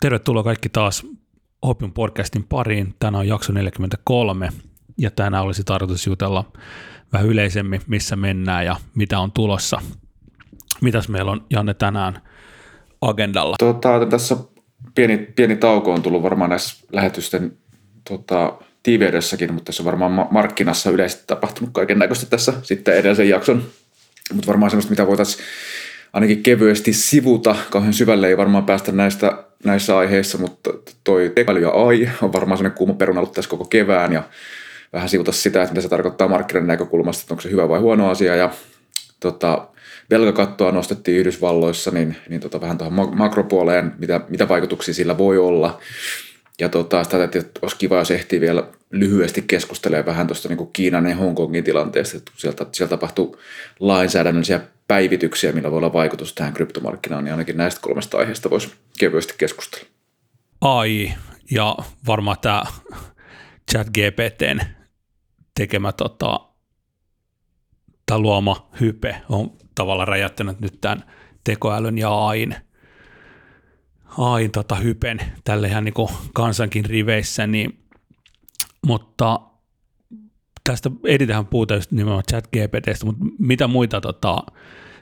Tervetuloa kaikki taas Opium podcastin pariin. Tänään on jakso 43 ja tänään olisi tarkoitus jutella vähän yleisemmin, missä mennään ja mitä on tulossa. Mitäs meillä on, Janne, tänään agendalla? Tota, tässä pieni, pieni tauko on tullut varmaan näissä lähetysten tota, tiiveydessäkin, mutta tässä on varmaan markkinassa yleisesti tapahtunut kaiken näköistä tässä sitten edellisen jakson. Mutta varmaan semmoista, mitä voitaisiin ainakin kevyesti sivuta. Kauhean syvälle ei varmaan päästä näistä, näissä aiheissa, mutta toi tekoäly ja AI on varmaan sellainen kuuma peruna ollut tässä koko kevään ja vähän sivuta sitä, että mitä se tarkoittaa markkinoiden näkökulmasta, että onko se hyvä vai huono asia ja tota, velkakattoa nostettiin Yhdysvalloissa, niin, niin tota, vähän tuohon makropuoleen, mitä, mitä vaikutuksia sillä voi olla. Ja tota, sitä että olisi kiva, jos ehtii vielä lyhyesti keskustelemaan vähän tuosta niin Kiinan ja Hongkongin tilanteesta, että sieltä, sieltä tapahtuu lainsäädännöllisiä päivityksiä, millä voi olla vaikutus tähän kryptomarkkinaan, niin ainakin näistä kolmesta aiheesta voisi kevyesti keskustella. AI ja varmaan tämä chat GPTn tekemä tota, tämä luoma hype on tavallaan räjäyttänyt nyt tämän tekoälyn ja AIN, AIN tota hypen tälle niin kansankin riveissä, niin, mutta tästä editähän puhutaan just nimenomaan chat GPTstä, mutta mitä muita tota,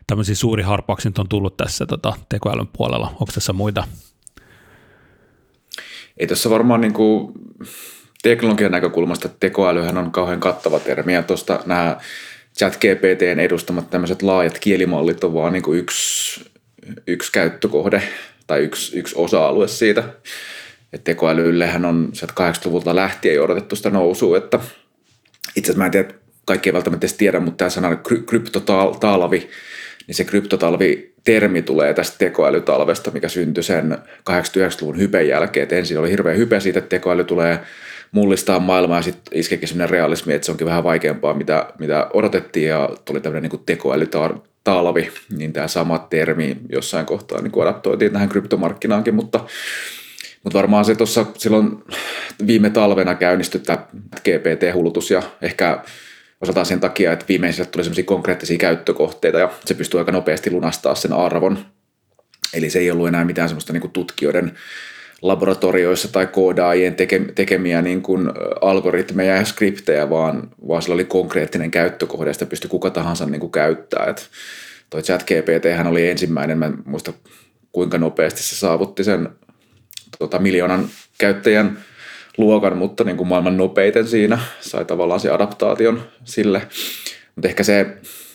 tämmöisiä suuri harppauksia on tullut tässä tota, tekoälyn puolella? Onko tässä muita? Ei tässä varmaan niin kuin teknologian näkökulmasta tekoälyhän on kauhean kattava termi ja tuosta nämä chat GPTn edustamat tämmöiset laajat kielimallit on vaan niin kuin yksi, yksi käyttökohde tai yksi, yksi osa-alue siitä. Et on sieltä 80-luvulta lähtien jo odotettu sitä nousua, että itse asiassa mä en tiedä, kaikki ei välttämättä edes tiedä, mutta tämä sana kryptotalvi, niin se kryptotalvi-termi tulee tästä tekoälytalvesta, mikä syntyi sen 89-luvun hypen jälkeen. Et ensin oli hirveä hype siitä, että tekoäly tulee mullistaa maailmaa ja sitten iskeekin sellainen realismi, että se onkin vähän vaikeampaa, mitä, mitä odotettiin ja tuli tämmöinen niin tekoälytalvi, niin tämä sama termi jossain kohtaa niin adaptoitiin tähän kryptomarkkinaankin, mutta mutta varmaan se tuossa silloin viime talvena käynnistyi tämä GPT-hulutus ja ehkä osataan sen takia, että viimeisellä tuli sellaisia konkreettisia käyttökohteita ja se pystyy aika nopeasti lunastaa sen arvon. Eli se ei ollut enää mitään semmoista niin tutkijoiden laboratorioissa tai koodaajien tekemiä niin kuin algoritmeja ja skriptejä, vaan, vaan sillä oli konkreettinen käyttökohde, sitä pystyi kuka tahansa niin kuin käyttää. Et toi chat GPT hän oli ensimmäinen, mä en muista kuinka nopeasti se saavutti sen tota, miljoonan käyttäjän luokan, mutta niin kuin maailman nopeiten siinä sai tavallaan se adaptaation sille. Mutta ehkä se,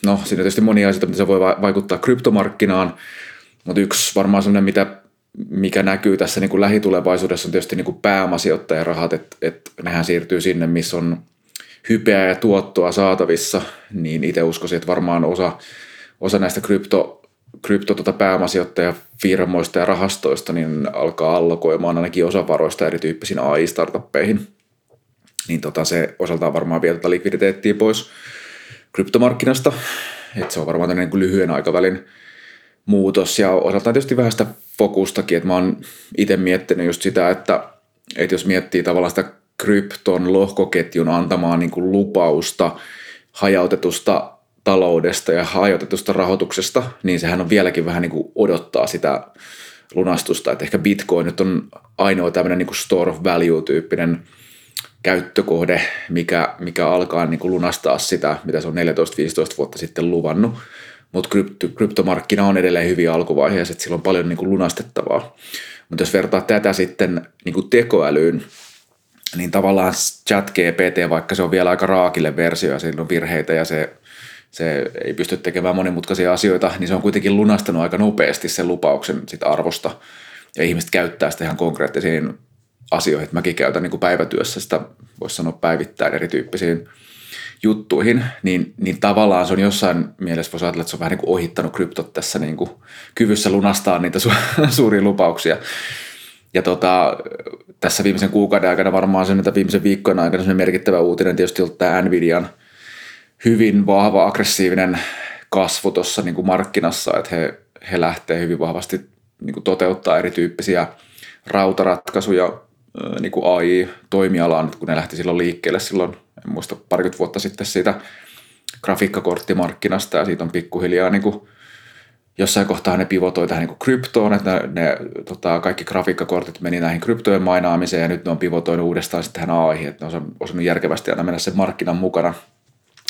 no siinä on tietysti monia asioita, mitä se voi vaikuttaa kryptomarkkinaan, mutta yksi varmaan sellainen, mitä mikä näkyy tässä niin kuin lähitulevaisuudessa on tietysti niin kuin pääomasijoittajarahat, että, että nehän siirtyy sinne, missä on hypeä ja tuottoa saatavissa, niin itse uskoisin, että varmaan osa, osa näistä krypto, krypto tota pääomasijoittajafirmoista ja rahastoista niin alkaa allokoimaan ainakin osa varoista erityyppisiin AI-startuppeihin. Niin tota, se osaltaan varmaan vie tätä likviditeettiä pois kryptomarkkinasta. että se on varmaan niin kuin lyhyen aikavälin muutos ja osaltaan tietysti vähän sitä fokustakin, että mä oon itse miettinyt just sitä, että, että jos miettii tavallaan sitä krypton lohkoketjun antamaa niin kuin lupausta hajautetusta taloudesta ja hajautetusta rahoituksesta, niin sehän on vieläkin vähän niin kuin odottaa sitä lunastusta, että ehkä Bitcoin nyt on ainoa tämmöinen niin kuin store of value-tyyppinen käyttökohde, mikä, mikä alkaa niin kuin lunastaa sitä, mitä se on 14-15 vuotta sitten luvannut mutta krypto, kryptomarkkina on edelleen hyvin alkuvaiheessa, että sillä on paljon niin kuin lunastettavaa. Mutta jos vertaa tätä sitten niin kuin tekoälyyn, niin tavallaan chat GPT, vaikka se on vielä aika raakille versio ja siinä on virheitä ja se, se ei pysty tekemään monimutkaisia asioita, niin se on kuitenkin lunastanut aika nopeasti sen lupauksen sit arvosta. Ja ihmiset käyttää sitä ihan konkreettisiin asioihin. Mäkin käytän niin kuin päivätyössä sitä, voisi sanoa päivittäin erityyppisiin juttuihin, niin, niin tavallaan se on jossain mielessä, voisi ajatella, että se on vähän niin kuin ohittanut kryptot tässä niin kuin kyvyssä lunastaa niitä su- suuria lupauksia. Ja tota, tässä viimeisen kuukauden aikana varmaan se, mitä viimeisen viikkojen aikana se merkittävä uutinen tietysti ollut tämä Nvidian hyvin vahva aggressiivinen kasvu tuossa niin markkinassa, että he, he lähtee hyvin vahvasti niin kuin toteuttaa erityyppisiä rautaratkaisuja niin kuin AI-toimialaan, kun ne lähti silloin liikkeelle silloin en muista parikymmentä vuotta sitten siitä grafiikkakorttimarkkinasta ja siitä on pikkuhiljaa niin kuin jossain kohtaa ne pivotoi tähän niin kryptoon, että ne, ne tota, kaikki grafiikkakortit meni näihin kryptojen mainaamiseen ja nyt ne on pivotoinut uudestaan sitten tähän AI, että ne on osannut järkevästi aina mennä sen markkinan mukana.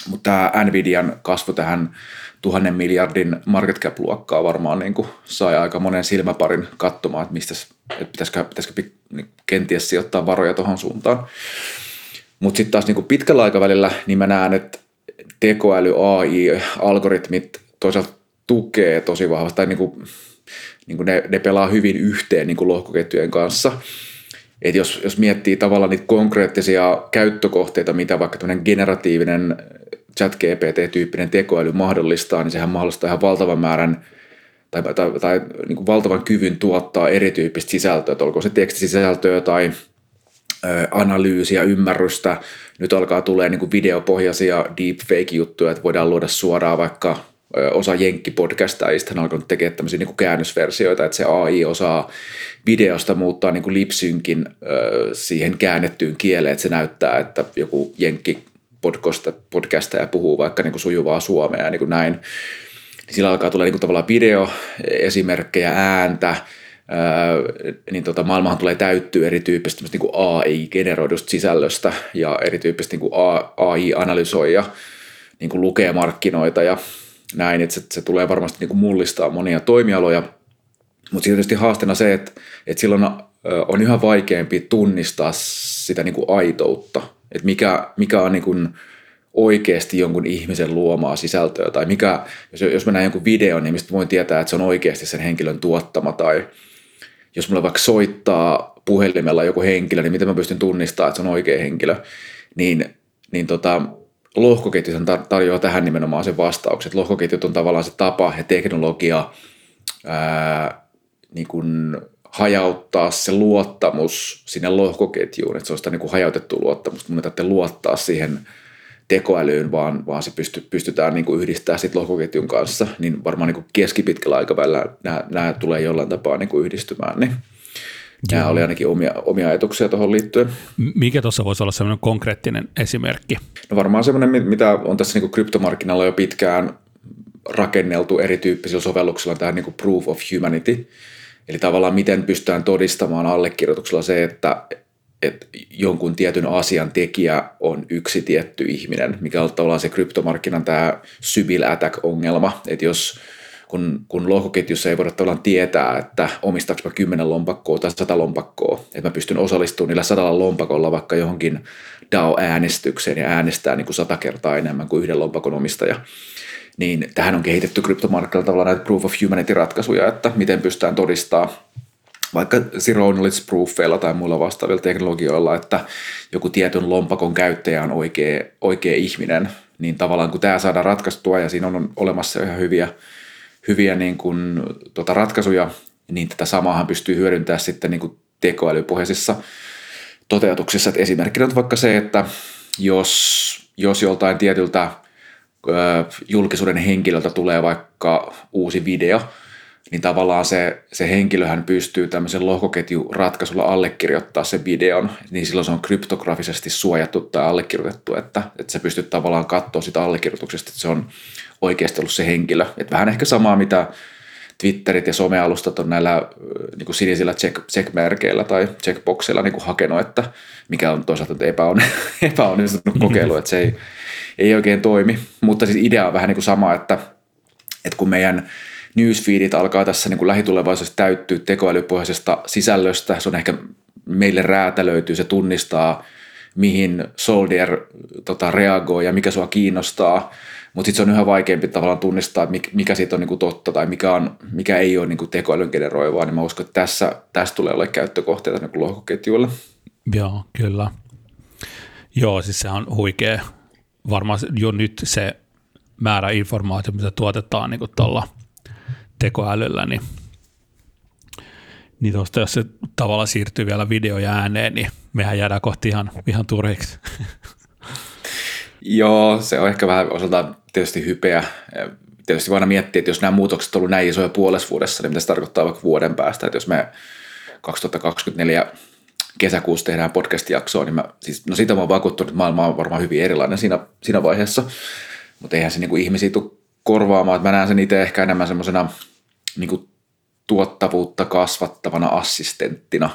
Mutta tämä Nvidian kasvu tähän tuhannen miljardin market cap-luokkaa varmaan niin kuin sai aika monen silmäparin katsomaan, että, mistä, että pitäisikö, pitäisikö niin kenties sijoittaa varoja tuohon suuntaan. Mutta sitten taas niin kuin pitkällä aikavälillä niin mä näen, että tekoäly, AI, algoritmit toisaalta tukee tosi vahvasti, tai niin kuin, niin kuin ne, ne pelaa hyvin yhteen niin kuin lohkoketjujen kanssa. Et jos, jos miettii tavallaan niitä konkreettisia käyttökohteita, mitä vaikka tämmöinen generatiivinen chat GPT-tyyppinen tekoäly mahdollistaa, niin sehän mahdollistaa ihan valtavan määrän tai, tai, tai niin kuin valtavan kyvyn tuottaa erityyppistä sisältöä, että olkoon se tekstisisältöä tai ö, analyysiä, ymmärrystä. Nyt alkaa tulee niin kuin videopohjaisia deepfake-juttuja, että voidaan luoda suoraan vaikka osa Jenkki-podcastajista on alkanut tekemään tämmöisiä niin käännösversioita, että se AI osaa videosta muuttaa niin kuin lipsynkin siihen käännettyyn kieleen, että se näyttää, että joku Jenkki podcastaja puhuu vaikka niin kuin sujuvaa suomea ja niin kuin näin. Niin sillä alkaa tulla niin kuin tavallaan videoesimerkkejä, ääntä, niin tota, maailmahan tulee täyttyä erityyppistä niin kuin AI-generoidusta sisällöstä ja erityyppistä niin AI-analysoija niin kuin lukee markkinoita ja näin, että se, se tulee varmasti niin kuin mullistaa monia toimialoja, mutta siinä tietysti haasteena se, että, että silloin on yhä vaikeampi tunnistaa sitä niin kuin aitoutta, että mikä, mikä on niin kuin oikeasti jonkun ihmisen luomaa sisältöä, tai mikä, jos, jos mä näen jonkun videon, niin mistä voin tietää, että se on oikeasti sen henkilön tuottama, tai jos mulla vaikka soittaa puhelimella joku henkilö, niin miten mä pystyn tunnistamaan, että se on oikea henkilö, niin, niin tota, lohkoketjut tarjoaa tähän nimenomaan sen vastauksen. Lohkoketjut on tavallaan se tapa ja teknologia ää, niin kuin hajauttaa se luottamus sinne lohkoketjuun, että se on sitä niin kuin hajautettu luottamusta. Mun ei luottaa siihen tekoälyyn, vaan, vaan se pysty, pystytään niin kuin yhdistämään sit lohkoketjun kanssa, niin varmaan niin kuin keskipitkällä aikavälillä nämä, nämä tulee jollain tapaa niin kuin yhdistymään. Niin Nämä oli ainakin omia, omia ajatuksia tuohon liittyen. Mikä tuossa voisi olla sellainen konkreettinen esimerkki? No varmaan sellainen, mitä on tässä niin kryptomarkkinalla jo pitkään rakenneltu erityyppisillä sovelluksilla tähän niin proof of humanity. Eli tavallaan miten pystytään todistamaan allekirjoituksella se, että, että jonkun tietyn asian tekijä on yksi tietty ihminen, mikä on tavallaan se kryptomarkkinan tämä Sybil Attack-ongelma, että jos kun, kun lohkoketjussa ei voida tavallaan tietää, että omistaako mä kymmenen lompakkoa tai sata lompakkoa, että mä pystyn osallistumaan niillä sadalla lompakolla vaikka johonkin DAO-äänestykseen ja äänestää niin kuin sata kertaa enemmän kuin yhden lompakon omistaja. Niin tähän on kehitetty kryptomarkkinoilla tavallaan näitä proof of humanity-ratkaisuja, että miten pystytään todistamaan vaikka zero knowledge proofeilla tai muilla vastaavilla teknologioilla, että joku tietyn lompakon käyttäjä on oikea, oikea ihminen, niin tavallaan kun tämä saadaan ratkaistua ja siinä on olemassa ihan hyviä hyviä niin kuin, tota, ratkaisuja, niin tätä samaahan pystyy hyödyntämään sitten niin kuin tekoälypohjaisissa toteutuksissa. Et esimerkkinä on vaikka se, että jos, jos joltain tietyltä julkisuuden henkilöltä tulee vaikka uusi video, niin tavallaan se, se henkilöhän pystyy tämmöisen lohkoketjuratkaisulla allekirjoittaa sen videon, niin silloin se on kryptografisesti suojattu tai allekirjoitettu, että, että sä pystyt tavallaan katsoa sitä allekirjoituksesta, että se on oikeasti ollut se henkilö. Että vähän ehkä samaa, mitä Twitterit ja somealustat on näillä niin kuin sinisillä check, checkmerkeillä tai checkboxilla niin kuin hakenut, että mikä on toisaalta epäon, epäonnistunut kokeilu, että se ei, ei oikein toimi. Mutta siis idea on vähän niin kuin sama, että, että kun meidän newsfeedit alkaa tässä niin kuin lähitulevaisuudessa täyttyä tekoälypohjaisesta sisällöstä, se on ehkä meille räätälöityy, se tunnistaa, mihin Soldier tota, reagoi ja mikä sua kiinnostaa, mutta sitten se on yhä vaikeampi tavallaan tunnistaa, mikä siitä on niinku totta tai mikä, on, mikä ei ole niinku tekoälyn generoivaa, niin mä uskon, että tässä, tässä tulee olla käyttökohteita niinku lohkoketjuille. Joo, kyllä. Joo, siis se on huikea. Varmaan jo nyt se määrä informaatio, mitä tuotetaan niin tuolla tekoälyllä, niin, niin tuosta jos se tavalla siirtyy vielä video ja ääneen, niin mehän jäädään kohti ihan, ihan turhiksi. Joo, se on ehkä vähän osalta tietysti hypeä. Tietysti voidaan miettiä, että jos nämä muutokset on ollut näin isoja puolessa vuodessa, niin mitä se tarkoittaa vaikka vuoden päästä, että jos me 2024 kesäkuussa tehdään podcast-jaksoa, niin mä, siis, no siitä mä oon vakuuttunut, että maailma on varmaan hyvin erilainen siinä, siinä vaiheessa, mutta eihän se niin kuin ihmisiä tule korvaamaan, että mä näen sen itse ehkä enemmän semmoisena niin kuin tuottavuutta kasvattavana assistenttina.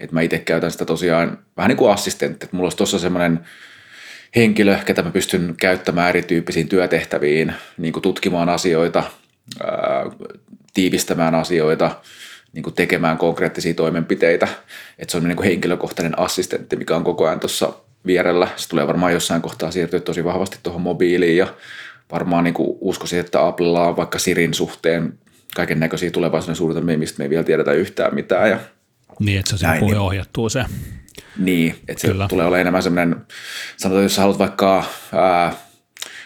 Et mä itse käytän sitä tosiaan vähän niin kuin assistentti. Et mulla olisi tuossa semmoinen henkilö, ketä mä pystyn käyttämään erityyppisiin työtehtäviin, niin kuin tutkimaan asioita, ää, tiivistämään asioita, niin kuin tekemään konkreettisia toimenpiteitä. Että se on niin kuin henkilökohtainen assistentti, mikä on koko ajan tuossa vierellä. Se tulee varmaan jossain kohtaa siirtyä tosi vahvasti tuohon mobiiliin ja varmaan niin kuin uskoisin, että Applella on vaikka Sirin suhteen kaiken näköisiä tulevaisuuden suunnitelmia, mistä me ei vielä tiedetä yhtään mitään. Ja niin, että se on niin, ohjattuu se. Niin, että se Kyllä. tulee olemaan enemmän semmoinen, sanotaan, jos sä haluat vaikka ää,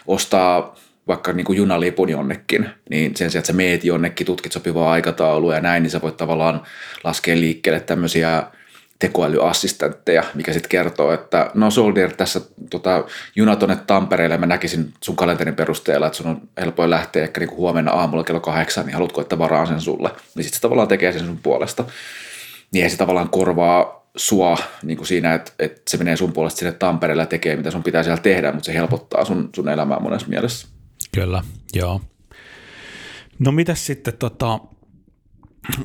ostaa vaikka niin kuin junalipun jonnekin, niin sen sijaan, että sä meet jonnekin, tutkit sopivaa aikataulua ja näin, niin sä voit tavallaan laskea liikkeelle tämmöisiä tekoälyassistentteja, mikä sitten kertoo, että no Soldier, tässä tota, juna tuonne Tampereelle, mä näkisin sun kalenterin perusteella, että sun on helpoin lähteä ehkä niin kuin huomenna aamulla kello kahdeksan, niin haluatko, että varaan sen sulle? Niin sitten se tavallaan tekee sen sun puolesta. Niin se tavallaan korvaa sua niin kuin siinä, että, että se menee sun puolesta sinne Tampereelle ja tekee, mitä sun pitää siellä tehdä, mutta se helpottaa sun, sun elämää monessa mielessä. Kyllä, joo. No mitäs sitten tota,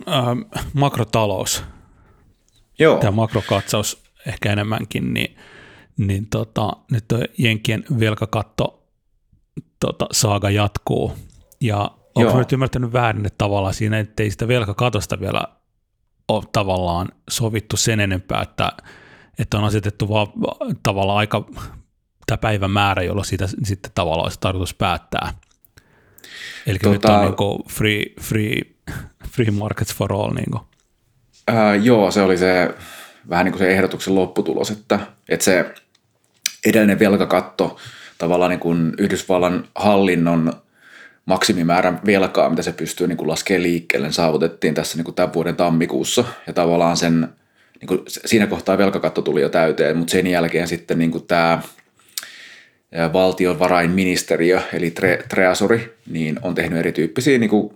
äh, makrotalous? Joo. Tämä makrokatsaus ehkä enemmänkin, niin, niin tota, nyt on Jenkien velkakatto tota, saaga jatkuu. Ja onko nyt ymmärtänyt väärin, että tavallaan siinä ei sitä velkakatosta vielä ole tavallaan sovittu sen enempää, että, että on asetettu vaan tavallaan aika tämä päivämäärä, jolloin siitä sitten tavallaan olisi tarkoitus päättää. Eli tota, nyt on niin free, free, free markets for all. Niin kuin. Ää, joo, se oli se vähän niin kuin se ehdotuksen lopputulos, että, että se edellinen velkakatto tavallaan niin kuin Yhdysvallan hallinnon maksimimäärän velkaa, mitä se pystyy niin kuin laskemaan liikkeelle, niin saavutettiin tässä niin kuin tämän vuoden tammikuussa. Ja tavallaan sen, niin kuin siinä kohtaa velkakatto tuli jo täyteen, mutta sen jälkeen sitten niin kuin tämä valtionvarainministeriö, eli tre, Treasuri, niin on tehnyt erityyppisiä niin kuin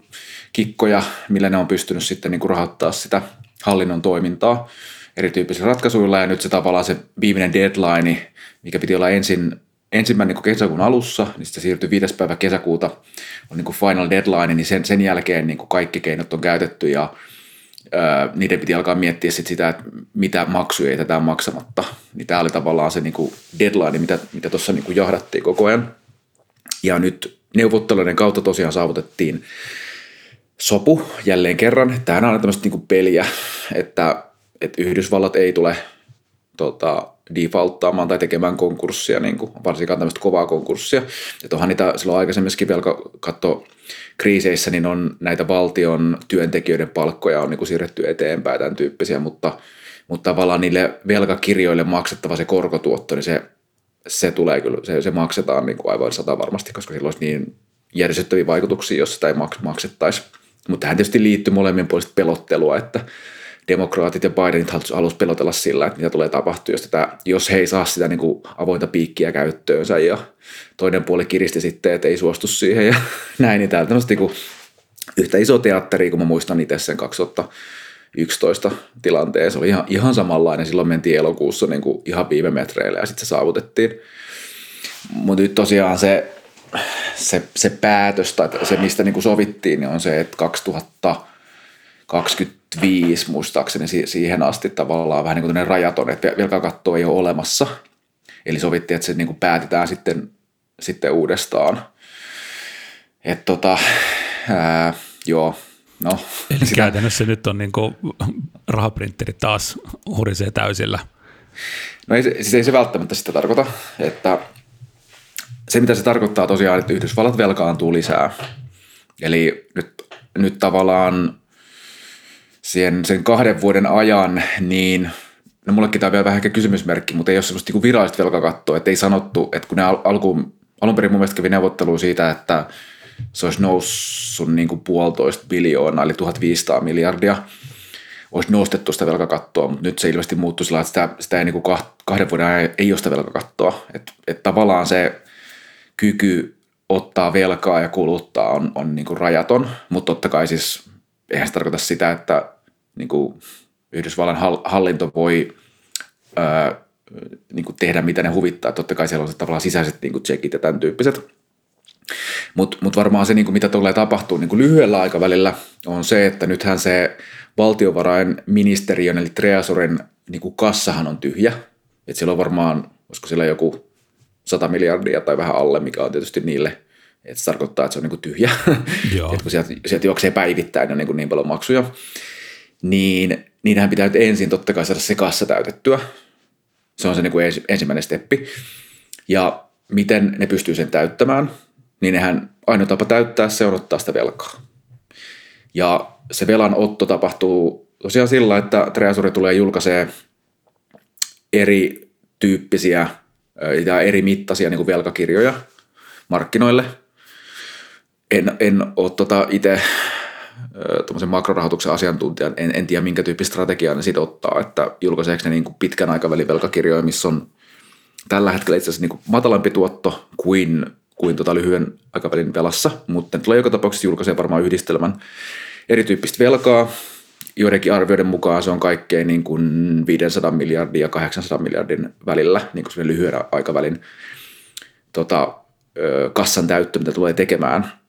kikkoja, millä ne on pystynyt sitten niin kuin rahoittaa sitä hallinnon toimintaa erityyppisillä ratkaisuilla, ja nyt se tavallaan se viimeinen deadline, mikä piti olla ensin ensimmäinen niin kesäkuun alussa, niin se siirtyi viides päivä kesäkuuta, on niin kuin final deadline, niin sen, sen jälkeen niin kuin kaikki keinot on käytetty ja ää, niiden piti alkaa miettiä sit sitä, että mitä maksuja jätetään maksamatta. Niin tämä oli tavallaan se niin kuin deadline, mitä mitä tuossa niin jahdattiin koko ajan. Ja nyt neuvotteluiden kautta tosiaan saavutettiin sopu jälleen kerran. Tämähän on aina tämmöistä niin peliä, että, että Yhdysvallat ei tule tota, defaulttaamaan tai tekemään konkurssia, niin kuin, varsinkaan tämmöistä kovaa konkurssia. Että onhan niitä silloin aikaisemminkin katso kriiseissä, niin on näitä valtion työntekijöiden palkkoja on niin kuin siirretty eteenpäin, tämän tyyppisiä, mutta, mutta tavallaan niille velkakirjoille maksettava se korkotuotto, niin se, se tulee kyllä, se, se maksetaan niin kuin aivan sata varmasti, koska sillä olisi niin järjestettäviä vaikutuksia, jos sitä ei maksettaisi. Mutta tähän tietysti liittyy molemmin puolista pelottelua, että demokraatit ja Bidenit halusivat pelotella sillä, että mitä tulee tapahtua, jos, tätä, jos he ei saa sitä niin kuin avointa piikkiä käyttöönsä ja toinen puoli kiristi sitten, että ei suostu siihen ja näin, niin täällä tämmöistä niin yhtä iso teatteri, kun mä muistan itse sen 2011 tilanteen. Se oli ihan, ihan samanlainen, silloin mentiin elokuussa niin kuin ihan viime metreille ja sitten se saavutettiin. Mutta nyt tosiaan se, se, se päätös tai se, mistä niin kuin sovittiin, niin on se, että 2020 2005 muistaakseni siihen asti tavallaan vähän niin kuin rajaton, että velkakatto ei ole olemassa. Eli sovittiin, että se niin kuin päätetään sitten, sitten uudestaan. Että tota, ää, joo, no. Eli sitä... käytännössä nyt on niin kuin rahaprinteri taas hurisee täysillä. No ei, siis ei se välttämättä sitä tarkoita, että se mitä se tarkoittaa tosiaan, että Yhdysvallat velkaantuu lisää. Eli nyt, nyt tavallaan sen, sen kahden vuoden ajan, niin no mullekin tämä on vielä vähän ehkä kysymysmerkki, mutta ei ole semmoista niin virallista velkakattoa, että ei sanottu, että kun ne al- alkuun, alun perin mun mielestä kävi neuvottelua siitä, että se olisi noussut niin kuin puolitoista biljoonaa, eli 1500 miljardia, olisi nostettu sitä velkakattoa, mutta nyt se ilmeisesti muuttui sillä, että sitä, sitä ei niin kuin kahden vuoden ajan ei ole sitä velkakattoa. Että et tavallaan se kyky ottaa velkaa ja kuluttaa on, on niin kuin rajaton, mutta totta kai siis eihän se tarkoita sitä, että niin kuin Yhdysvallan hallinto voi ää, niin kuin tehdä mitä ne huvittaa. Totta kai siellä on se tavallaan sisäiset niin kuin tsekit ja tämän tyyppiset. Mutta mut varmaan se, niin kuin mitä tulee tapahtuu niin kuin lyhyellä aikavälillä, on se, että nythän se valtiovarainministeriön eli Treasurin niin kuin kassahan on tyhjä. Että siellä on varmaan, olisiko siellä joku 100 miljardia tai vähän alle, mikä on tietysti niille, että se tarkoittaa, että se on niin kuin tyhjä. Että kun sieltä, sieltä juoksee päivittäin niin, niin paljon maksuja, niin niinhän pitää nyt ensin totta kai saada se kassa täytettyä. Se on se niin kuin ensimmäinen steppi. Ja miten ne pystyy sen täyttämään, niin nehän ainoa tapa täyttää se on ottaa sitä velkaa. Ja se velan otto tapahtuu tosiaan sillä, että Treasury tulee julkaisee eri tyyppisiä ja eri mittaisia niin kuin velkakirjoja markkinoille. En, en ole tota itse tuommoisen makrorahoituksen asiantuntijan, en, en tiedä minkä tyyppistä strategiaa ne sitten ottaa, että julkaiseeko ne niin kuin pitkän aikavälin velkakirjoja, missä on tällä hetkellä itse asiassa niin kuin matalampi tuotto kuin, kuin tota lyhyen aikavälin velassa, mutta ne tulee joka tapauksessa julkaisee varmaan yhdistelmän erityyppistä velkaa. Joidenkin arvioiden mukaan se on kaikkein niin kuin 500 miljardin ja 800 miljardin välillä, niin kuin lyhyen aikavälin tota, kassan täyttö, mitä tulee tekemään.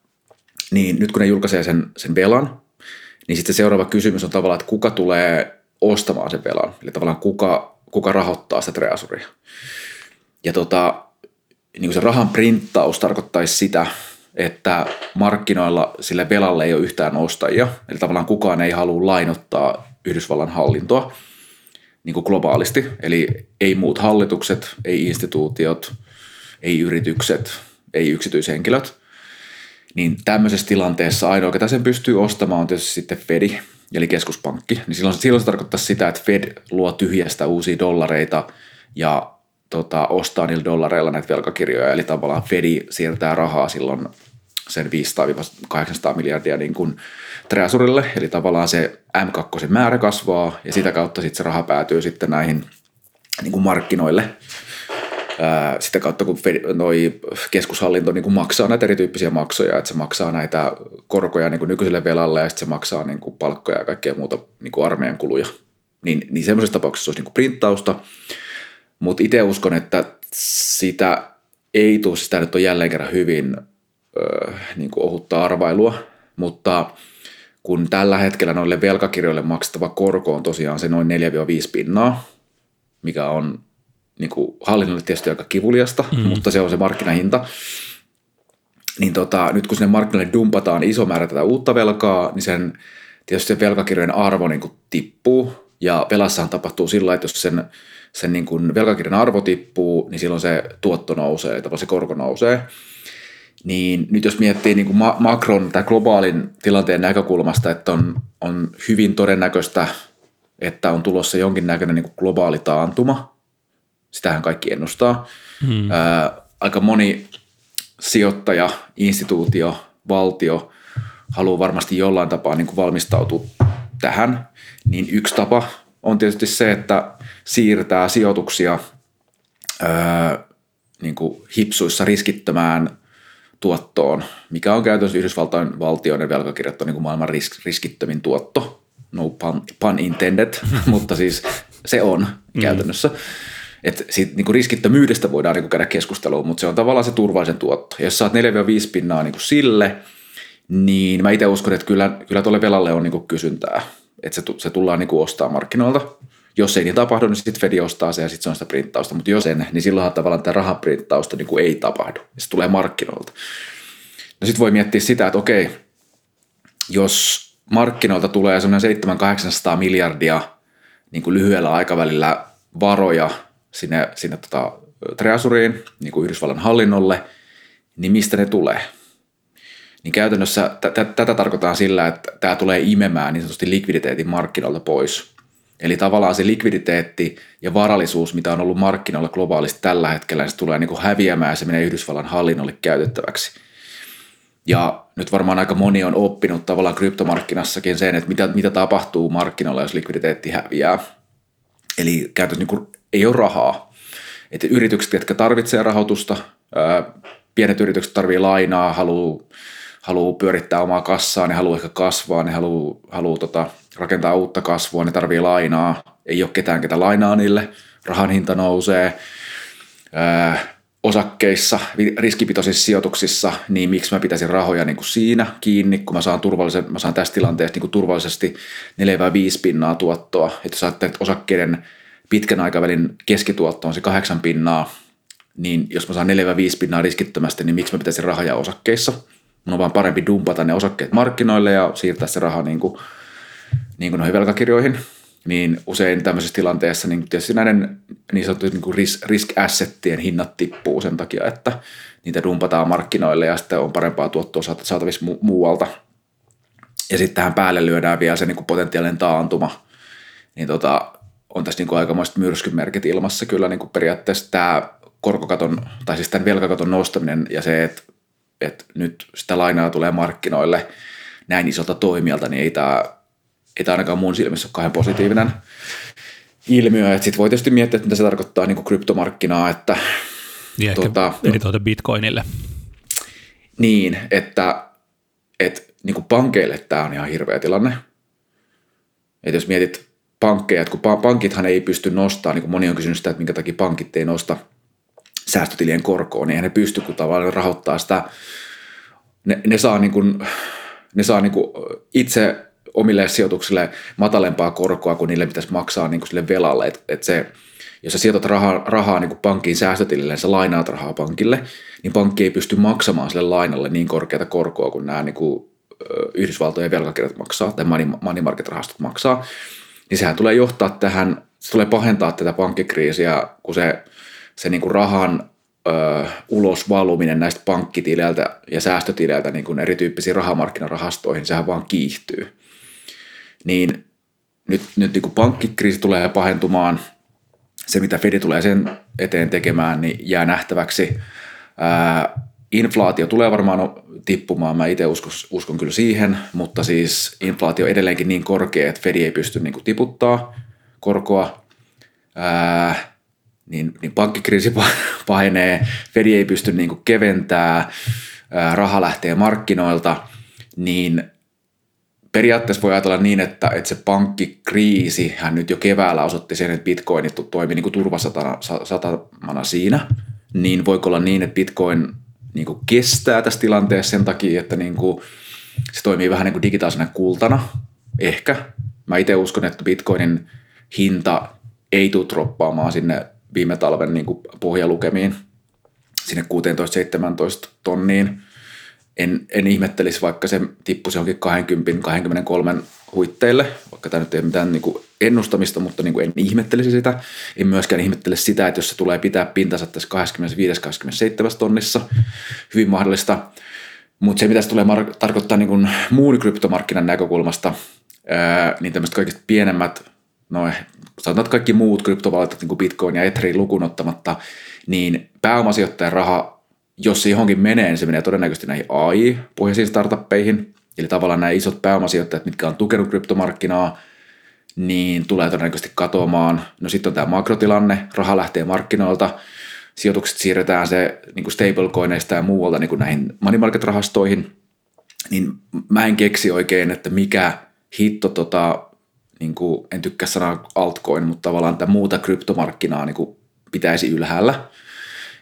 Niin nyt kun ne julkaisee sen, sen velan, niin sitten seuraava kysymys on tavallaan, että kuka tulee ostamaan sen velan. Eli tavallaan kuka, kuka rahoittaa sitä treasuria. Ja tota, niin kuin se rahan printtaus tarkoittaisi sitä, että markkinoilla sille velalle ei ole yhtään ostajia. Eli tavallaan kukaan ei halua lainottaa Yhdysvallan hallintoa niin kuin globaalisti. Eli ei muut hallitukset, ei instituutiot, ei yritykset, ei yksityishenkilöt. Niin tämmöisessä tilanteessa ainoa, ketä sen pystyy ostamaan, on tietysti sitten Fedi, eli keskuspankki. Niin silloin, silloin se tarkoittaa sitä, että Fed luo tyhjästä uusia dollareita ja tota, ostaa niillä dollareilla näitä velkakirjoja, eli tavallaan Fedi siirtää rahaa silloin sen 500-800 miljardia niin kuin treasurille, eli tavallaan se M2 määrä kasvaa ja sitä kautta sitten se raha päätyy sitten näihin niin kuin markkinoille. Sitä kautta kun noi keskushallinto niin kuin maksaa näitä erityyppisiä maksuja, että se maksaa näitä korkoja niin kuin nykyiselle velalle ja sitten se maksaa niin kuin palkkoja ja kaikkea muuta niin kuin armeijan kuluja. Niin, niin semmoisessa tapauksessa olisi niin kuin printtausta, mutta itse uskon, että sitä ei tule, sitä nyt on jälleen kerran hyvin ö, niin kuin ohutta arvailua, mutta kun tällä hetkellä noille velkakirjoille maksettava korko on tosiaan se noin 4-5 pinnaa, mikä on niin kuin hallinnolle tietysti aika kivuliasta, mm. mutta se on se markkinahinta. Niin tota, nyt kun sinne markkinoille dumpataan iso määrä tätä uutta velkaa, niin sen, tietysti se velkakirjojen arvo niin kuin tippuu. Ja velassahan tapahtuu sillä että jos sen, sen niin kuin velkakirjan arvo tippuu, niin silloin se tuotto nousee, tai se korko nousee. Niin nyt jos miettii niin kuin makron tai globaalin tilanteen näkökulmasta, että on, on hyvin todennäköistä, että on tulossa jonkinnäköinen niin kuin globaali taantuma, sitähän kaikki ennustaa. Hmm. Ää, aika moni sijoittaja, instituutio, valtio haluaa varmasti jollain tapaa niin kuin valmistautua tähän, niin yksi tapa on tietysti se, että siirtää sijoituksia ää, niin kuin hipsuissa riskittömään – tuottoon, mikä on käytännössä Yhdysvaltain valtioiden velkakirjat on niin kuin maailman risk, riskittömin tuotto. No pun, pun intended, mutta siis se on mm. käytännössä. Että siitä niin kuin riskittömyydestä voidaan niin kuin käydä keskustelua, mutta se on tavallaan se turvallisen tuotto. Ja jos saat 4-5 pinnaa niin sille, niin mä itse uskon, että kyllä, kyllä tuolle velalle on niin kuin kysyntää. Että se, se tullaan niin kuin ostaa markkinoilta. Jos ei niin tapahdu, niin sitten Fedi ostaa se ja sitten se on sitä printtausta. Mutta jos en, niin silloinhan tavallaan tämä rahaprinttausta niin kuin ei tapahdu. Se tulee markkinoilta. No sitten voi miettiä sitä, että okei, jos markkinoilta tulee semmoinen 700-800 miljardia niin kuin lyhyellä aikavälillä varoja sinne, sinne tota, treasuriin, niin kuin Yhdysvallan hallinnolle, niin mistä ne tulee? Niin käytännössä t- t- tätä tarkoittaa sillä, että tämä tulee imemään niin sanotusti likviditeetin markkinoilta pois – Eli tavallaan se likviditeetti ja varallisuus, mitä on ollut markkinoilla globaalisti tällä hetkellä, niin se tulee niin kuin häviämään ja se menee Yhdysvallan hallinnolle käytettäväksi. Ja nyt varmaan aika moni on oppinut tavallaan kryptomarkkinassakin sen, että mitä, mitä tapahtuu markkinoilla, jos likviditeetti häviää. Eli käytännössä niin ei ole rahaa. Että yritykset, jotka tarvitsevat rahoitusta, pienet yritykset tarvitsevat lainaa, haluaa haluu pyörittää omaa kassaa, ne haluaa ehkä kasvaa, ne haluaa haluu tota, rakentaa uutta kasvua, ne tarvii lainaa, ei ole ketään, ketä lainaa niille, rahan hinta nousee, osakkeissa, riskipitoisissa sijoituksissa, niin miksi mä pitäisin rahoja niin kuin siinä kiinni, kun mä saan, turvallisen, mä saan tässä tilanteessa niin kuin turvallisesti 4-5 pinnaa tuottoa. Että jos ajattelet osakkeiden pitkän aikavälin keskituotto on se 8 pinnaa, niin jos mä saan 4-5 pinnaa riskittömästi, niin miksi mä pitäisin rahoja osakkeissa? Mun on vaan parempi dumpata ne osakkeet markkinoille ja siirtää se raha niin kuin, niin kuin noihin velkakirjoihin niin usein tämmöisessä tilanteessa niin tietysti näiden niin sanottujen niin risk, risk-assettien hinnat tippuu sen takia, että niitä dumpataan markkinoille ja sitten on parempaa tuottoa saatavissa mu- muualta. Ja sitten tähän päälle lyödään vielä se niin kuin potentiaalinen taantuma, niin tota, on tässä niin kuin aikamoiset myrskymerkit ilmassa kyllä niin kuin periaatteessa tämä korkokaton, tai siis tämän velkakaton nostaminen ja se, että, että nyt sitä lainaa tulee markkinoille näin isolta toimijalta, niin ei tämä ei tämä ainakaan mun silmissä ole kauhean positiivinen ilmiö. Sitten voi tietysti miettiä, että mitä se tarkoittaa niin kuin kryptomarkkinaa. Että, niin tuota, eli tuota Bitcoinille. Niin, että, että niin kuin pankeille tämä on ihan hirveä tilanne. Että jos mietit pankkeja, että kun pankithan ei pysty nostamaan, niin kuin moni on kysynyt sitä, että minkä takia pankit ei nosta säästötilien korkoa, niin eihän ne pysty, kun tavallaan rahoittaa sitä, ne, ne saa, niin kuin, ne saa niin kuin itse omille sijoituksille matalempaa korkoa kuin niille pitäisi maksaa niin kuin sille velalle. Et, et se, jos sä sijoitat rahaa, rahaa niin pankkiin säästötilille ja sä lainaat rahaa pankille, niin pankki ei pysty maksamaan sille lainalle niin korkeata korkoa kuin nämä niin kuin, Yhdysvaltojen velkakirjat maksaa tai money, money market-rahastot maksaa. Niin sehän tulee johtaa tähän, se tulee pahentaa tätä pankkikriisiä, kun se, se niin kuin rahan ö, ulosvaluminen näistä pankkitileiltä ja säästötileiltä niin kuin erityyppisiin rahamarkkinarahastoihin, sehän vaan kiihtyy niin nyt, nyt niin kuin pankkikriisi tulee pahentumaan, se mitä Fedi tulee sen eteen tekemään, niin jää nähtäväksi. Ää, inflaatio tulee varmaan tippumaan, mä itse uskon, uskon kyllä siihen, mutta siis inflaatio on edelleenkin niin korkea, että Fedi ei pysty niin kuin tiputtaa korkoa, ää, niin, niin pankkikriisi pahenee, Fedi ei pysty niin kuin keventää, ää, raha lähtee markkinoilta, niin periaatteessa voi ajatella niin, että, että se pankkikriisi, hän nyt jo keväällä osoitti sen, että bitcoinit toimi niin kuin turvasatamana siinä, niin voiko olla niin, että bitcoin niin kuin kestää tässä tilanteessa sen takia, että niin kuin se toimii vähän niin kuin digitaalisena kultana, ehkä. Mä itse uskon, että bitcoinin hinta ei tule droppaamaan sinne viime talven niin kuin pohjalukemiin, sinne 16-17 tonniin – en, en ihmettelisi, vaikka se tippuisi johonkin 20-23 huitteille, vaikka tämä nyt ei ole mitään niin kuin ennustamista, mutta niin kuin en ihmettelisi sitä. En myöskään ihmettele sitä, että jos se tulee pitää pintansa tässä 25-27 tonnissa, hyvin mahdollista. Mutta se, mitä se tulee mar- tarkoittaa niin kuin muun kryptomarkkinan näkökulmasta, ää, niin tämmöiset kaikista pienemmät, no sanotaan, kaikki muut kryptovaluutat, niin kuin Bitcoin ja Ethereum lukuun ottamatta, niin pääomasijoittajan raha jos se johonkin menee, niin se menee todennäköisesti näihin AI-pohjaisiin startuppeihin, eli tavallaan nämä isot pääomasijoittajat, mitkä on tukenut kryptomarkkinaa, niin tulee todennäköisesti katoamaan. No sitten on tämä makrotilanne, raha lähtee markkinoilta, sijoitukset siirretään se niin stablecoineista ja muualta niin näihin money market-rahastoihin, niin mä en keksi oikein, että mikä hitto, tota, niin kuin, en tykkää sanaa altcoin, mutta tavallaan tätä muuta kryptomarkkinaa niin kuin pitäisi ylhäällä –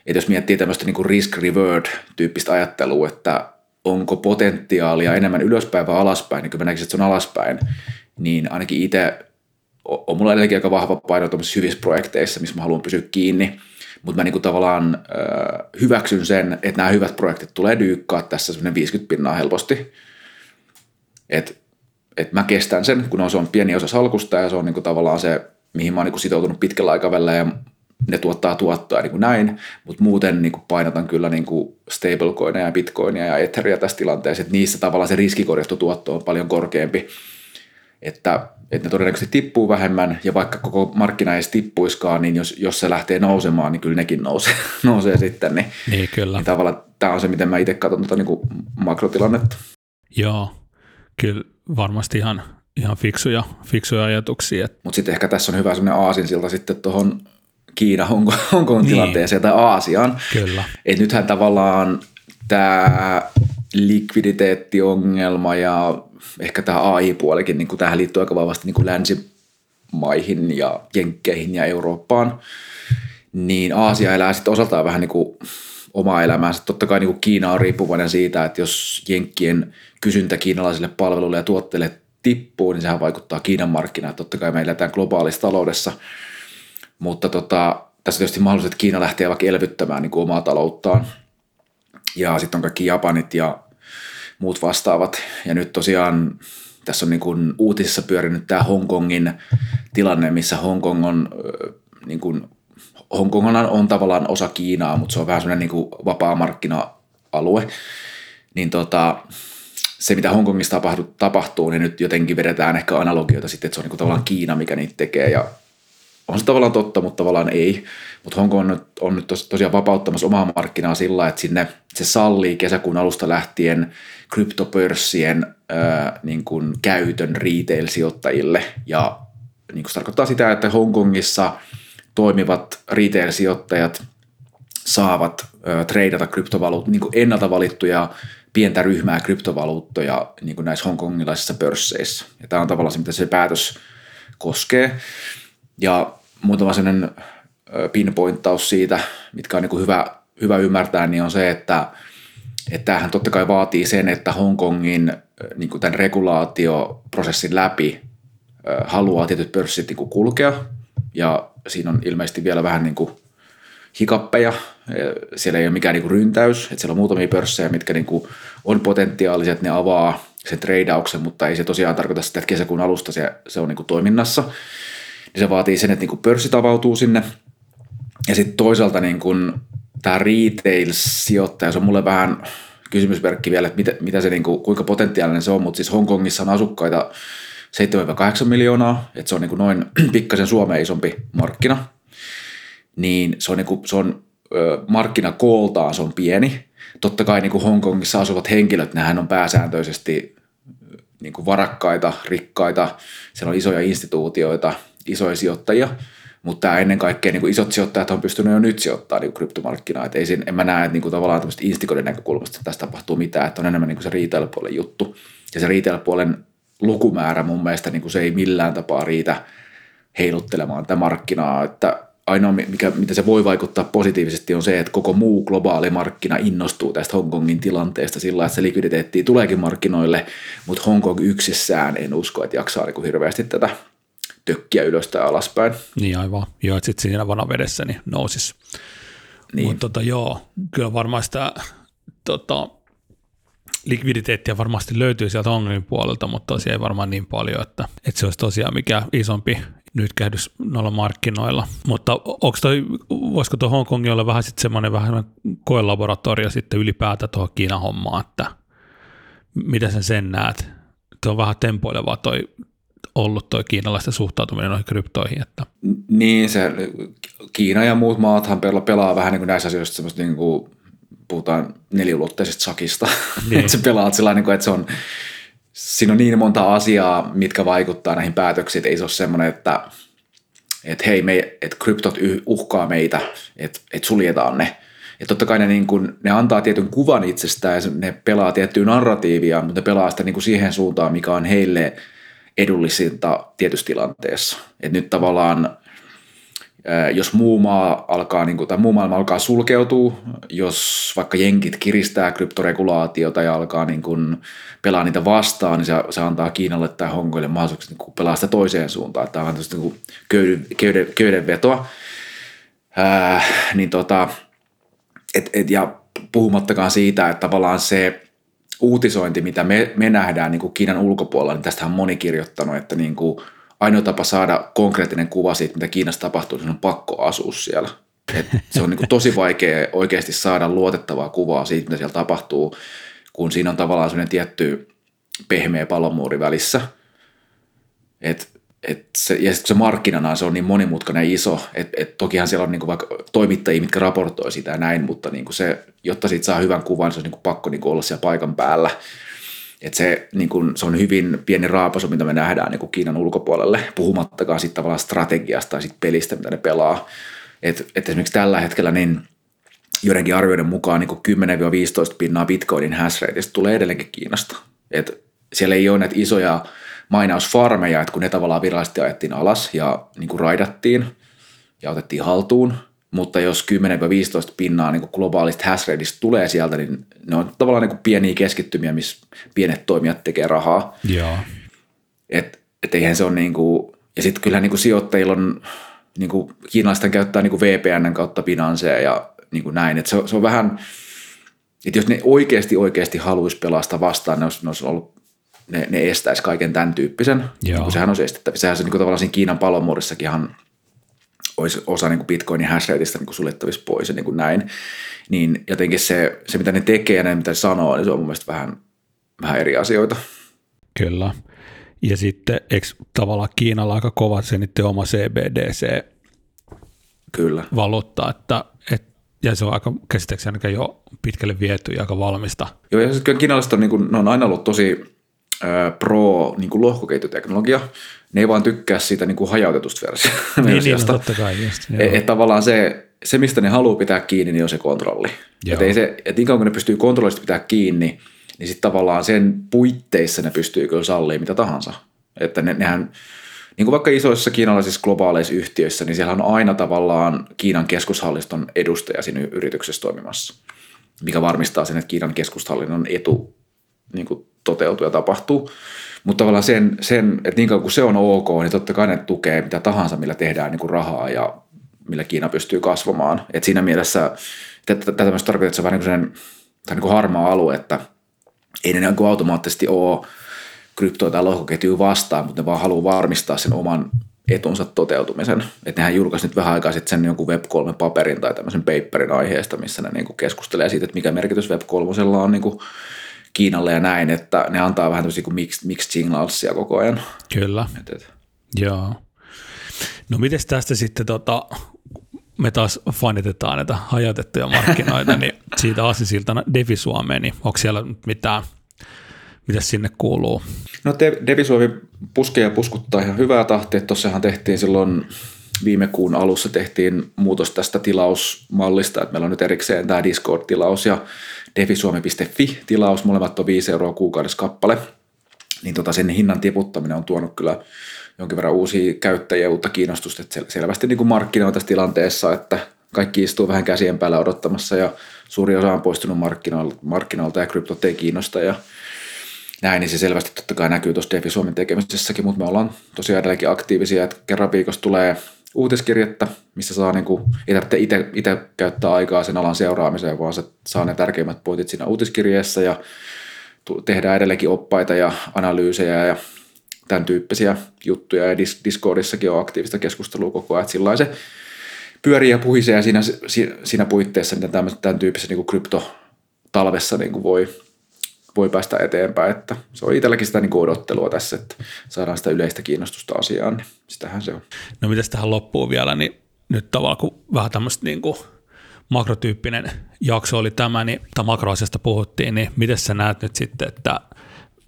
että jos miettii tämmöistä niin risk-reward-tyyppistä ajattelua, että onko potentiaalia enemmän ylöspäin vai alaspäin, niin kun mä näkisin, että se on alaspäin, niin ainakin itse on mulla edelleenkin aika vahva paino hyvissä projekteissa, missä mä haluan pysyä kiinni, mutta mä niin kuin tavallaan äh, hyväksyn sen, että nämä hyvät projektit tulee dyykkaa tässä semmoinen 50 pinnaa helposti. Että et mä kestän sen, kun on, se on pieni osa salkusta ja se on niin kuin tavallaan se, mihin mä oon niin kuin sitoutunut pitkällä aikavälillä ja ne tuottaa tuottoa niin kuin näin, mutta muuten niin kuin painotan kyllä niin kuin stablecoineja ja bitcoinia ja etheria tässä tilanteessa, että niissä tavallaan se riskikorjastutuotto on paljon korkeampi, että, että ne todennäköisesti tippuu vähemmän ja vaikka koko markkina ei tippuiskaan, niin jos, jos se lähtee nousemaan, niin kyllä nekin nousee, nousee sitten. Niin, niin kyllä. Niin tavallaan tämä on se, miten mä itse katson tuota niin kuin makrotilannetta. Joo, kyllä varmasti ihan, ihan fiksuja, fiksuja ajatuksia. Mutta sitten ehkä tässä on hyvä sellainen aasinsilta sitten tuohon Kiina Hongkong, Hongkong niin. tilanteeseen tai Aasiaan. Kyllä. Et nythän tavallaan tämä likviditeettiongelma ja ehkä tämä AI-puolikin, niin tähän liittyy aika vahvasti niin länsimaihin ja jenkkeihin ja Eurooppaan, niin Aasia elää sitten osaltaan vähän niin kuin omaa elämäänsä. Totta kai niin kuin Kiina on riippuvainen siitä, että jos Jenkkien kysyntä kiinalaisille palveluille ja tuotteille tippuu, niin sehän vaikuttaa Kiinan markkinaan. Totta kai meillä eletään globaalissa taloudessa, mutta tota, tässä tietysti mahdollista, että Kiina lähtee vaikka elvyttämään niin kuin omaa talouttaan. Ja sitten on kaikki Japanit ja muut vastaavat. Ja nyt tosiaan tässä on niin kuin uutisissa pyörinyt tämä Hongkongin tilanne, missä Hongkong on, niin kuin, Hongkong on, on tavallaan osa Kiinaa, mutta se on vähän sellainen niin kuin vapaa markkina-alue. Niin tota, se, mitä Hongkongissa tapahtuu, tapahtuu, niin nyt jotenkin vedetään ehkä analogioita sitten, että se on niin kuin tavallaan Kiina, mikä niitä tekee. Ja on se tavallaan totta, mutta tavallaan ei. Mutta Hongkong on nyt, on nyt tos, tosiaan vapauttamassa omaa markkinaa sillä, että sinne se sallii kesäkuun alusta lähtien kryptopörssien ää, niin kuin käytön retail-sijoittajille. Ja niin kuin se tarkoittaa sitä, että Hongkongissa toimivat retail-sijoittajat saavat ää, treidata kryptovaluut, niin kuin ennalta valittuja pientä ryhmää kryptovaluuttoja niin kuin näissä hongkongilaisissa pörsseissä. Ja tämä on tavallaan se, mitä se päätös koskee. Ja muutama sellainen pinpointtaus siitä, mitkä on niin hyvä, hyvä ymmärtää, niin on se, että, että tämähän totta kai vaatii sen, että Hongkongin niin kuin tämän regulaatioprosessin läpi haluaa tietyt pörssit niin kuin kulkea. Ja siinä on ilmeisesti vielä vähän niin kuin hikappeja. Siellä ei ole mikään niin kuin ryntäys. Että siellä on muutamia pörssejä, mitkä niin kuin on potentiaaliset, ne avaa sen treidauksen, mutta ei se tosiaan tarkoita sitä, että kesäkuun alusta se, se on niin kuin toiminnassa niin se vaatii sen, että niin kuin pörssit avautuu sinne. Ja sitten toisaalta niin kuin tämä retail-sijoittaja, se on mulle vähän kysymysmerkki vielä, että mitä, mitä se, niin kuin, kuinka potentiaalinen se on, mutta siis Hongkongissa on asukkaita 7-8 miljoonaa, että se on niin kuin noin pikkasen Suomeen isompi markkina, niin se on, niin kuin, se on markkina kooltaan se on pieni. Totta kai niin kuin Hongkongissa asuvat henkilöt, nehän on pääsääntöisesti niin kuin varakkaita, rikkaita, siellä on isoja instituutioita, isoja sijoittajia, mutta ennen kaikkea niin kuin isot sijoittajat on pystynyt jo nyt sijoittamaan niin kryptomarkkinaa. Et ei siinä, en mä näe, että niin kuin tavallaan tämmöistä instikoiden näkökulmasta että tässä tapahtuu mitään, että on enemmän niin kuin se retail-puolen juttu. Ja se retail-puolen lukumäärä mun mielestä niin kuin se ei millään tapaa riitä heiluttelemaan tätä markkinaa, että ainoa, mikä, mitä se voi vaikuttaa positiivisesti, on se, että koko muu globaali markkina innostuu tästä Hongkongin tilanteesta sillä, että se likviditeetti tuleekin markkinoille, mutta Hongkong yksissään en usko, että jaksaa niin kuin hirveästi tätä tökkiä ylös tai alaspäin. Niin aivan. Joo, että sitten siinä vanavedessä niin nousisi. Niin. Mutta tota, joo, kyllä varmaan sitä tota, likviditeettiä varmasti löytyy sieltä Hongkongin puolelta, mutta tosiaan ei varmaan niin paljon, että, että se olisi tosiaan mikä isompi nyt käydys noilla markkinoilla. Mutta onko toi, voisiko tuo Hongkongi olla vähän sitten semmoinen vähän koelaboratorio sitten ylipäätään tuohon Kiinan hommaan, että mitä sen sen näet? Tuo on vähän tempoilevaa toi ollut tuo kiinalaisten suhtautuminen noihin kryptoihin. Että. Niin, se Kiina ja muut maathan pelaa vähän niin kuin näissä asioissa semmoista niin kuin puhutaan neliulotteisesta sakista. Niin. että se pelaat sillä niin kuin, että se on, siinä on niin monta asiaa, mitkä vaikuttaa näihin päätöksiin, että ei se ole semmoinen, että, että hei, me, että kryptot uhkaa meitä, että, että suljetaan ne. Ja totta kai ne, niin kuin, ne antaa tietyn kuvan itsestään ja ne pelaa tiettyä narratiivia, mutta ne pelaa sitä niin kuin siihen suuntaan, mikä on heille – edullisinta tietyssä tilanteessa. Et nyt tavallaan jos muu maa alkaa, niin kuin, tai muu maailma alkaa sulkeutua, jos vaikka jenkit kiristää kryptoregulaatiota ja alkaa niin kuin, pelaa niitä vastaan, niin se, se antaa Kiinalle tai Hongkongille mahdollisuuksia niin pelaa sitä toiseen suuntaan. Tämä on niin kuin köyden, köyden, köydenvetoa. Niin tota, ja puhumattakaan siitä, että tavallaan se uutisointi, mitä me, me nähdään niin kuin Kiinan ulkopuolella, niin tästä on moni kirjoittanut, että niin kuin ainoa tapa saada konkreettinen kuva siitä, mitä Kiinassa tapahtuu, niin on pakko asua siellä. Et se on niin kuin tosi vaikea oikeasti saada luotettavaa kuvaa siitä, mitä siellä tapahtuu, kun siinä on tavallaan sellainen tietty pehmeä palomuuri välissä. Et et se, ja se markkinana se on niin monimutkainen ja iso, että et tokihan siellä on niinku vaikka toimittajia, mitkä raportoi sitä ja näin, mutta niinku se, jotta siitä saa hyvän kuvan, se on niinku pakko niinku olla siellä paikan päällä. Et se, niinku, se on hyvin pieni raapasu, mitä me nähdään niinku Kiinan ulkopuolelle, puhumattakaan sitten tavallaan strategiasta tai sit pelistä, mitä ne pelaa. Et, et esimerkiksi tällä hetkellä niin joidenkin arvioiden mukaan niin 10-15 pinnaa bitcoinin hash tulee edelleenkin Kiinasta. Et siellä ei ole näitä isoja mainausfarmeja, että kun ne tavallaan virallisesti ajettiin alas ja niin kuin raidattiin ja otettiin haltuun, mutta jos 10-15 pinnaa niin globaalista hash tulee sieltä, niin ne on tavallaan niin pieniä keskittymiä, missä pienet toimijat tekee rahaa. Joo. Et, et eihän se on niin kuin, ja sitten kyllä niin kuin sijoittajilla on, niin kuin kiinalaisten käyttää niin kuin VPN kautta Binanceja ja niin kuin näin, että se, se on vähän, että jos ne oikeasti oikeasti haluaisi pelastaa vastaan, ne olisi, ne olisi ollut ne, ne estäisi kaiken tämän tyyppisen. Niin sehän olisi estettävissä. Sehän se niin kuin tavallaan siinä Kiinan palomuurissakinhan olisi osa niin kuin Bitcoinin hashrateista niin suljettavissa pois ja niin kuin näin. Niin jotenkin se, se, mitä ne tekee ja ne, mitä ne sanoo, niin se on mun mielestä vähän, vähän eri asioita. Kyllä. Ja sitten eikö tavallaan Kiinalla aika kova se niiden oma CBDC Kyllä. valuutta, että, että ja se on aika käsittääkseni jo pitkälle viety ja aika valmista. Joo, ja sitten kiinalaiset on, niin kuin, ne on aina ollut tosi pro niin kuin lohkoketjuteknologia. Ne ei vaan tykkää siitä niin kuin hajautetusta versiosta. Niin, niin no, totta kai. Just, et, et tavallaan se, se, mistä ne haluaa pitää kiinni, niin on se kontrolli. Että ei se, et niin kauan kun ne pystyy kontrollista pitää kiinni, niin sitten tavallaan sen puitteissa ne pystyy kyllä sallimaan mitä tahansa. Että ne, nehän, niin kuin vaikka isoissa kiinalaisissa globaaleissa yhtiöissä, niin siellä on aina tavallaan Kiinan keskushalliston edustaja siinä yrityksessä toimimassa, mikä varmistaa sen, että Kiinan keskushallinnon etu niin kuin toteutuu ja tapahtuu. Mutta tavallaan sen, sen, että niin kauan kuin se on ok, niin totta kai ne tukee mitä tahansa, millä tehdään niin kuin rahaa ja millä Kiina pystyy kasvamaan. Et siinä mielessä tätä myös tarkoittaa, että se on vähän niin kuin, niin kuin harmaa alue, että ei ne niin kuin automaattisesti ole kryptoa tai lohkoketjua vastaan, mutta ne vaan haluaa varmistaa sen oman etunsa toteutumisen. Että nehän julkaisi nyt vähän aikaa sitten sen jonkun Web3-paperin tai tämmöisen paperin aiheesta, missä ne niin kuin keskustelee siitä, että mikä merkitys Web3 on niin kuin Kiinalle ja näin, että ne antaa vähän tämmöisiä kuin mixed, mixed signalsia koko ajan. Kyllä. Et, et. Joo. No miten tästä sitten tota, me taas fanitetaan näitä hajautettuja markkinoita, niin siitä aasisiltana Devi Suomeen, niin onko siellä mitään, mitä sinne kuuluu? No Devi Suomi puskee ja puskuttaa ihan hyvää tahtia. Tuossahan tehtiin silloin viime kuun alussa tehtiin muutos tästä tilausmallista, että meillä on nyt erikseen tämä Discord-tilaus ja devisuomi.fi-tilaus, molemmat on 5 euroa kuukaudessa kappale, niin tota sen hinnan tiputtaminen on tuonut kyllä jonkin verran uusia käyttäjiä uutta kiinnostusta, että selvästi niin kuin on tässä tilanteessa, että kaikki istuu vähän käsien päällä odottamassa ja suuri osa on poistunut markkinoilta, markkinoilta ja kryptot ei kiinnosta ja näin, niin se selvästi totta kai näkyy tuossa Defi Suomen tekemisessäkin, mutta me ollaan tosiaan edelleenkin aktiivisia, että kerran viikossa tulee uutiskirjettä, missä saa niin kuin, ei tarvitse itse, käyttää aikaa sen alan seuraamiseen, vaan se saa ne tärkeimmät pointit siinä uutiskirjeessä ja tehdään edelleenkin oppaita ja analyysejä ja tämän tyyppisiä juttuja. Ja Discordissakin on aktiivista keskustelua koko ajan, sillä se pyörii ja puhisee siinä, siinä puitteissa, mitä tämän, tämän tyyppisessä niin kryptotalvessa niin kuin voi, voi päästä eteenpäin. Että se on itselläkin sitä niin odottelua tässä, että saadaan sitä yleistä kiinnostusta asiaan, niin sitähän se on. No mitäs tähän loppuu vielä, niin nyt tavallaan kun vähän tämmöistä niin kuin makrotyyppinen jakso oli tämä, niin, tai makroasiasta puhuttiin, niin miten sä näet nyt sitten, että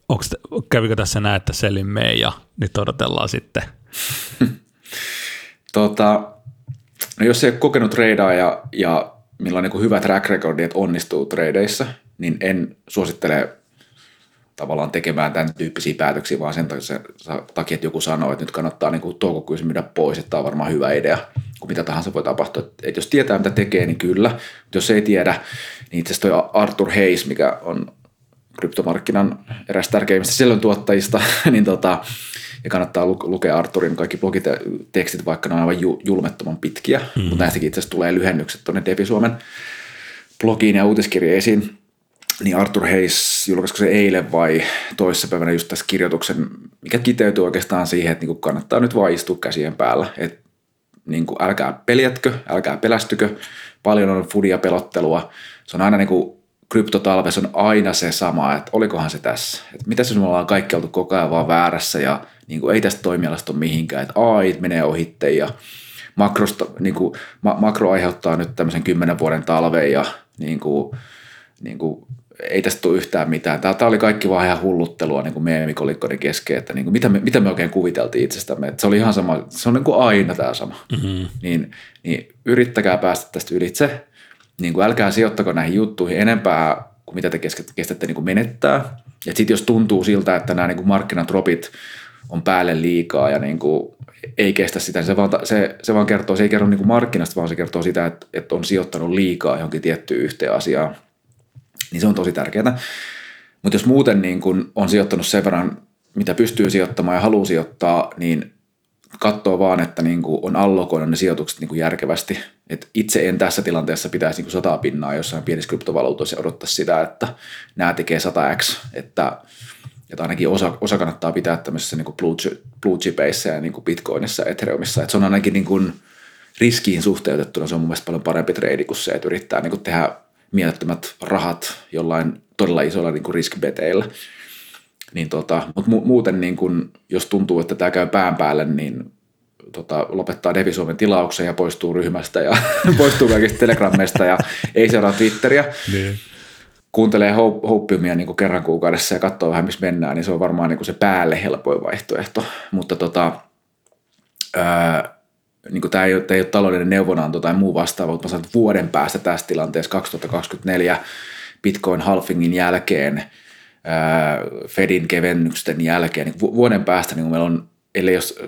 onks, kävikö tässä näin, että Selin mee ja nyt odotellaan sitten? tota, no jos ei ole kokenut treidaa ja, ja millä on niin hyvä track recordi, että onnistuu tradeissa, niin en suosittele tavallaan tekemään tämän tyyppisiä päätöksiä, vaan sen takia, että joku sanoo, että nyt kannattaa niin toukokuussa myydä pois, että tämä on varmaan hyvä idea, kun mitä tahansa voi tapahtua. Että jos tietää, mitä tekee, niin kyllä. Mutta jos ei tiedä, niin itse asiassa toi Arthur Hayes, mikä on kryptomarkkinan eräs tärkeimmistä sisällöntuottajista, niin tota, ja kannattaa lukea Arturin kaikki blogitekstit, vaikka ne on aivan julmettoman pitkiä, mm. mutta näistäkin itse asiassa tulee lyhennykset tuonne Devi Suomen blogiin ja uutiskirjeisiin, niin Arthur Hayes julkaisiko se eilen vai toissapäivänä just tässä kirjoituksen, mikä kiteytyy oikeastaan siihen, että niin kannattaa nyt vaan istua käsien päällä, että niin kuin älkää peljätkö, älkää pelästykö, paljon on fudia pelottelua, se on aina niin kuin kryptotalves on aina se sama, että olikohan se tässä. Että mitä jos me ollaan kaikki oltu koko ajan vaan väärässä ja niin kuin ei tästä toimialasta ole mihinkään, että AI menee ohitte ja makrosta, niin kuin, ma- makro aiheuttaa nyt tämmöisen kymmenen vuoden talven ja niin kuin, niin kuin, ei tästä tule yhtään mitään. Tämä, tämä oli kaikki vaan ihan hulluttelua niin meemikolikkoiden kesken, että niin kuin, mitä, me, mitä me oikein kuviteltiin itsestämme. Että se oli ihan sama, se on niin kuin aina tämä sama. Mm-hmm. Niin, niin yrittäkää päästä tästä ylitse niin kuin älkää sijoittako näihin juttuihin enempää kuin mitä te kestätte niin kuin menettää. Ja sitten jos tuntuu siltä, että nämä niin kuin markkinatropit on päälle liikaa ja niin kuin ei kestä sitä. Se vaan, se, se vaan kertoo, se ei kerro niin kuin markkinasta, vaan se kertoo sitä, että, että on sijoittanut liikaa johonkin tiettyyn yhteen asiaan. Niin se on tosi tärkeää. Mutta jos muuten niin kun on sijoittanut sen verran, mitä pystyy sijoittamaan ja haluaa sijoittaa, niin katsoo vaan, että niin kuin on allokoinut ne sijoitukset niin kuin järkevästi. Et itse en tässä tilanteessa pitäisi niin kuin sataa pinnaa jossain pienissä kryptovaluutoissa ja odottaa sitä, että nämä tekee 100x, että, että ainakin osa, osa kannattaa pitää tämmöisessä niin kuin blue, chipeissa ja niin kuin bitcoinissa, ethereumissa. Et se on ainakin niin kuin riskiin suhteutettuna, se on mun mielestä paljon parempi trade kuin se, että yrittää niin kuin tehdä mielettömät rahat jollain todella isoilla niin kuin riskibeteillä. Niin tota, mutta mu- muuten niin kun, jos tuntuu, että tämä käy pään päälle, niin tota, lopettaa Devi Suomen tilauksen ja poistuu ryhmästä ja poistuu kaikista telegrammeista ja ei seuraa Twitteriä. Niin. Kuuntelee Hopeumia niin kerran kuukaudessa ja katsoo vähän, missä mennään, niin se on varmaan niin se päälle helpoin vaihtoehto. Mutta tota, ää, niin tämä, ei ole, tämä ei ole taloudellinen neuvonanto tai muu vastaava, mutta mä sanon, että vuoden päästä tässä tilanteessa 2024 Bitcoin halfingin jälkeen – Fedin kevennyksen jälkeen, niin vuoden päästä niin meillä on, ellei jos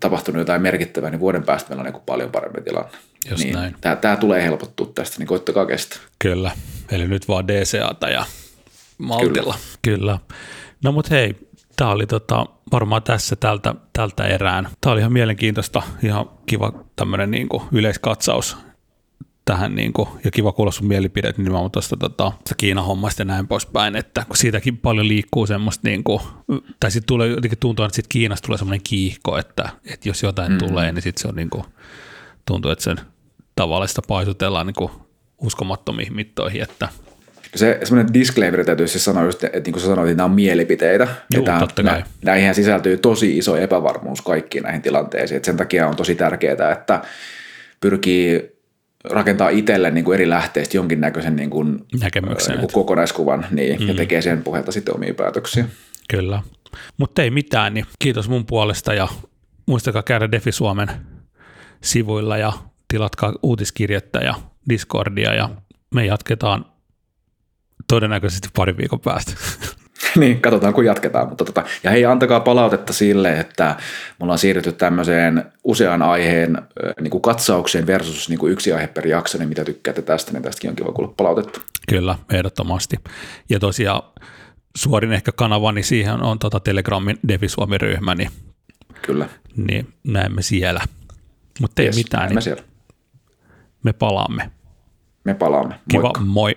tapahtunut jotain merkittävää, niin vuoden päästä meillä on niin paljon parempi tilanne. Just niin näin. Tämä, tämä tulee helpottua tästä, niin koittakaa kestää. Kyllä, eli nyt vaan DCAta ja maltilla. Kyllä. Kyllä. No mutta hei, tämä oli tota, varmaan tässä tältä, tältä erään. Tämä oli ihan mielenkiintoista, ihan kiva tämmöinen niin yleiskatsaus tähän niin kuin, ja kiva kuulla sun mielipidet nimenomaan tuosta tota, Kiinan hommasta ja näin poispäin, että kun siitäkin paljon liikkuu semmoista, niin kuin, tai sitten tulee jotenkin tuntuu, että sitten Kiinasta tulee semmoinen kiihko, että, että jos jotain mm. tulee, niin sitten se on niin kuin, tuntuu, että sen tavallista paisutellaan niin kuin uskomattomiin mittoihin, että se semmoinen disclaimer täytyy siis sanoa just, että niin kuin sä sanoit, että nämä on mielipiteitä. Juu, ja totta kai. Näihin sisältyy tosi iso epävarmuus kaikkiin näihin tilanteisiin. että sen takia on tosi tärkeää, että pyrkii rakentaa itselle niin kuin eri lähteistä jonkinnäköisen niin kuin, Näkemyksen, niin kuin kokonaiskuvan niin, mm. ja tekee sen pohjalta sitten omia päätöksiä. Kyllä. Mutta ei mitään, niin kiitos mun puolesta ja muistakaa käydä Defi Suomen sivuilla ja tilatkaa uutiskirjettä ja Discordia ja me jatketaan todennäköisesti pari viikon päästä. niin, katsotaan kun jatketaan. Mutta tota, ja hei, antakaa palautetta sille, että me ollaan siirrytty tämmöiseen usean aiheen niin kuin katsaukseen versus niin kuin yksi aihe per jakso, niin mitä tykkäätte tästä, niin tästäkin on kiva kuulla palautetta. Kyllä, ehdottomasti. Ja tosiaan suorin ehkä kanava, niin siihen on tota Telegramin Devi Suomi-ryhmä, niin, Kyllä. niin näemme siellä. Mutta ei yes, mitään, niin siellä. me palaamme. Me palaamme. Kiva, moi.